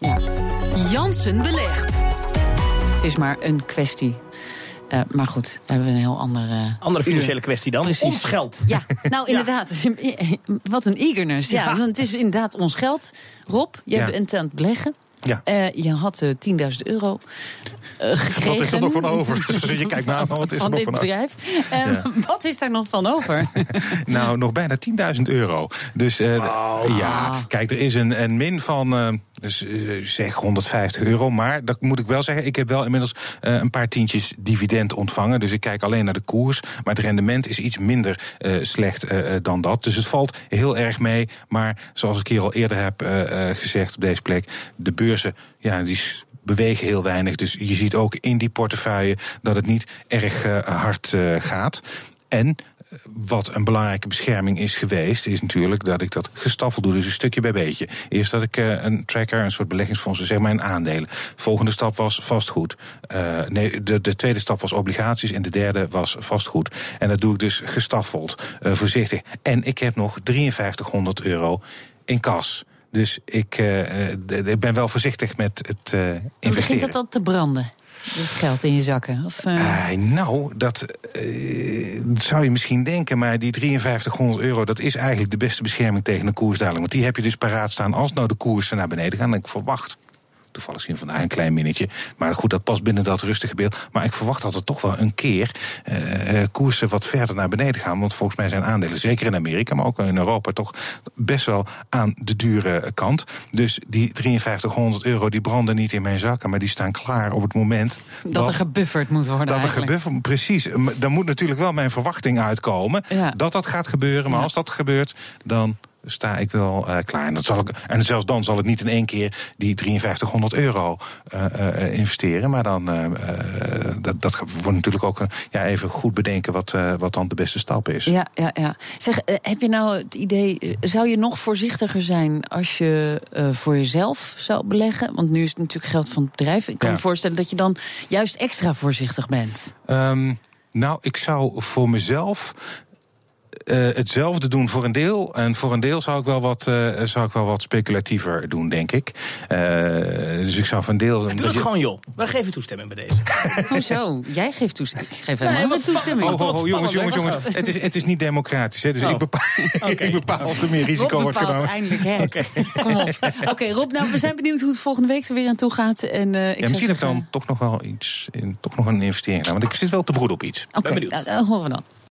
Ja. Jansen belegt. Het is maar een kwestie. Uh, maar goed, daar hebben we een heel andere. Andere financiële uur. kwestie dan. Precies. Ons geld. Ja, nou inderdaad. Wat een eagerness. Ja, ja. het is inderdaad ons geld. Rob, jij ja. bent aan het beleggen. Ja. Uh, je had uh, 10.000 euro uh, gekregen. Wat is er nog van over? Dus je kijkt naar wat is van er nog dit van bedrijf. Ja. Wat is daar nog van over? nou, nog bijna 10.000 euro. Dus ja, kijk, er is een, een min van dus, zeg 150 euro. Maar dat moet ik wel zeggen, ik heb wel inmiddels een paar tientjes dividend ontvangen. Dus ik kijk alleen naar de koers. Maar het rendement is iets minder slecht dan dat. Dus het valt heel erg mee. Maar zoals ik hier al eerder heb gezegd op deze plek, de ja, die bewegen heel weinig. Dus je ziet ook in die portefeuille dat het niet erg uh, hard uh, gaat. En wat een belangrijke bescherming is geweest, is natuurlijk dat ik dat gestaffeld doe. Dus een stukje bij beetje. Eerst dat ik een tracker, een soort beleggingsfonds, zeg maar een aandelen. Volgende stap was vastgoed. Nee, de, de tweede stap was obligaties en de derde was vastgoed. En dat doe ik dus gestaffeld, voorzichtig. En ik heb nog 5300 euro in kas. Dus ik, uh, ik ben wel voorzichtig met het uh, investeren. Begint dat dan te branden? Het geld in je zakken? Of, uh... nou, dat zou je misschien denken, maar die 5300 euro, dat is eigenlijk de beste bescherming tegen een koersdaling. Want die heb je dus paraat staan als nou de koersen naar beneden gaan. En ik verwacht toevallig zien vandaag een klein minnetje. Maar goed, dat past binnen dat rustige beeld. Maar ik verwacht dat er toch wel een keer uh, koersen wat verder naar beneden gaan. Want volgens mij zijn aandelen, zeker in Amerika, maar ook in Europa, toch best wel aan de dure kant. Dus die 5300 euro die branden niet in mijn zakken, maar die staan klaar op het moment. Dat, dat er gebufferd moet worden. Dat eigenlijk. er gebufferd, precies. Dan moet natuurlijk wel mijn verwachting uitkomen ja. dat dat gaat gebeuren. Maar ja. als dat gebeurt, dan sta ik wel uh, klaar. En, dat zal ik, en zelfs dan zal ik niet in één keer die 5300 euro uh, uh, investeren. Maar dan, dat, dat wordt natuurlijk ook ja, even goed bedenken wat, wat dan de beste stap is. Ja, ja, ja. Zeg, heb je nou het idee, zou je nog voorzichtiger zijn als je voor jezelf zou beleggen? Want nu is het natuurlijk geld van het bedrijf. Ik kan ja. me voorstellen dat je dan juist extra voorzichtig bent. Um, nou, ik zou voor mezelf uh, hetzelfde doen voor een deel. En voor een deel zou ik wel wat, uh, zou ik wel wat speculatiever doen, denk ik. Uh, dus ik zou van deel. Doe het je... gewoon, joh. Wij geven toestemming bij deze. Hoezo? Jij geeft toestemming. Ik geef helemaal nee, toestemming. Oh, oh, oh, jongens, jongens, jongens. Het is, het is niet democratisch, hè? Dus oh. ik bepaal, okay. ik bepaal of er meer risico Rob wordt genomen. eindelijk, hè? Okay. Kom op. Oké, okay, Rob, nou, we zijn benieuwd hoe het volgende week er weer aan toe gaat. En, uh, ik ja, misschien heb ik dan toch nog wel iets, in, toch nog een investering gedaan. Want ik zit wel te broeden op iets. Oké, okay, dat horen we dan.